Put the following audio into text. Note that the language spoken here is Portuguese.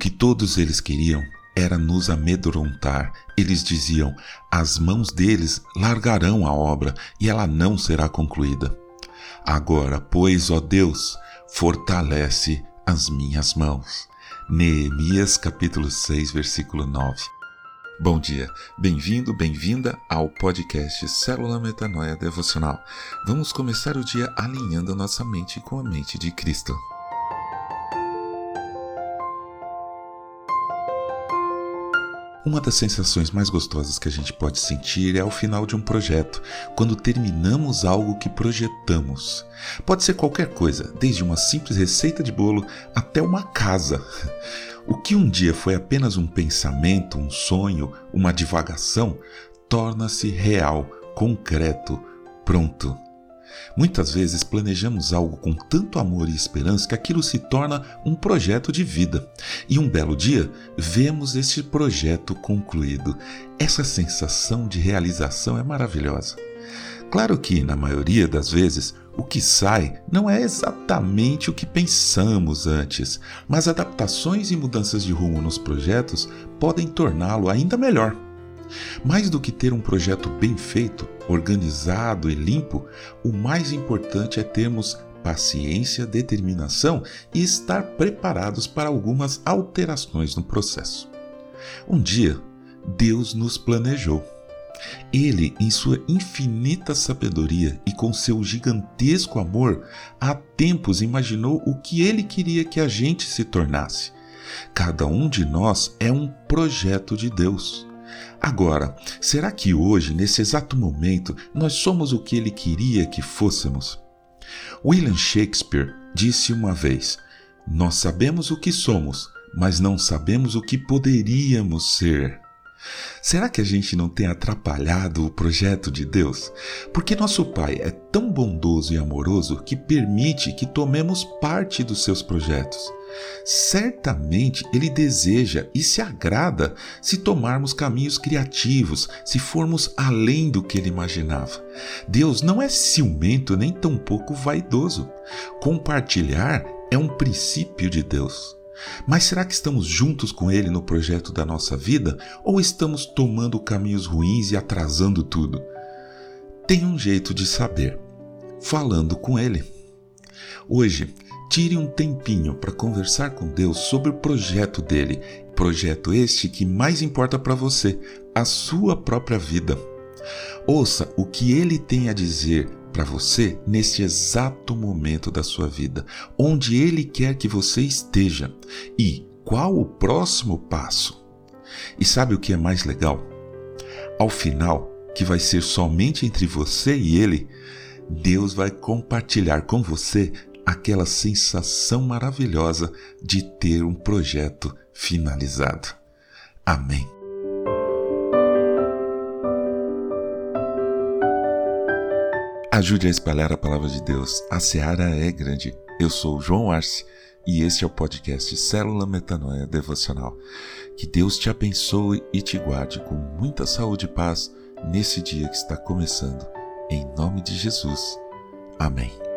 que todos eles queriam era nos amedrontar. Eles diziam: as mãos deles largarão a obra e ela não será concluída. Agora, pois, ó Deus, fortalece as minhas mãos. Neemias capítulo 6, versículo 9. Bom dia, bem-vindo, bem-vinda ao podcast Célula Metanoia Devocional. Vamos começar o dia alinhando a nossa mente com a mente de Cristo. Uma das sensações mais gostosas que a gente pode sentir é ao final de um projeto, quando terminamos algo que projetamos. Pode ser qualquer coisa, desde uma simples receita de bolo até uma casa. O que um dia foi apenas um pensamento, um sonho, uma divagação, torna-se real, concreto, pronto. Muitas vezes planejamos algo com tanto amor e esperança que aquilo se torna um projeto de vida. E um belo dia, vemos este projeto concluído. Essa sensação de realização é maravilhosa. Claro que, na maioria das vezes, o que sai não é exatamente o que pensamos antes, mas adaptações e mudanças de rumo nos projetos podem torná-lo ainda melhor. Mais do que ter um projeto bem feito, organizado e limpo, o mais importante é termos paciência, determinação e estar preparados para algumas alterações no processo. Um dia, Deus nos planejou. Ele, em sua infinita sabedoria e com seu gigantesco amor, há tempos imaginou o que ele queria que a gente se tornasse. Cada um de nós é um projeto de Deus. Agora, será que hoje, nesse exato momento, nós somos o que ele queria que fôssemos? William Shakespeare disse uma vez: Nós sabemos o que somos, mas não sabemos o que poderíamos ser. Será que a gente não tem atrapalhado o projeto de Deus? Porque nosso Pai é tão bondoso e amoroso que permite que tomemos parte dos seus projetos. Certamente Ele deseja e se agrada se tomarmos caminhos criativos, se formos além do que Ele imaginava. Deus não é ciumento nem tampouco vaidoso. Compartilhar é um princípio de Deus. Mas será que estamos juntos com Ele no projeto da nossa vida ou estamos tomando caminhos ruins e atrasando tudo? Tem um jeito de saber: falando com Ele. Hoje, tire um tempinho para conversar com Deus sobre o projeto dele, projeto este que mais importa para você, a sua própria vida. Ouça o que ele tem a dizer para você neste exato momento da sua vida, onde Ele quer que você esteja e qual o próximo passo. E sabe o que é mais legal? Ao final, que vai ser somente entre você e Ele, Deus vai compartilhar com você aquela sensação maravilhosa de ter um projeto finalizado. Amém. Ajude a espalhar a palavra de Deus. A seara é grande. Eu sou João Arce e este é o podcast Célula Metanoia Devocional. Que Deus te abençoe e te guarde com muita saúde e paz nesse dia que está começando. Em nome de Jesus. Amém.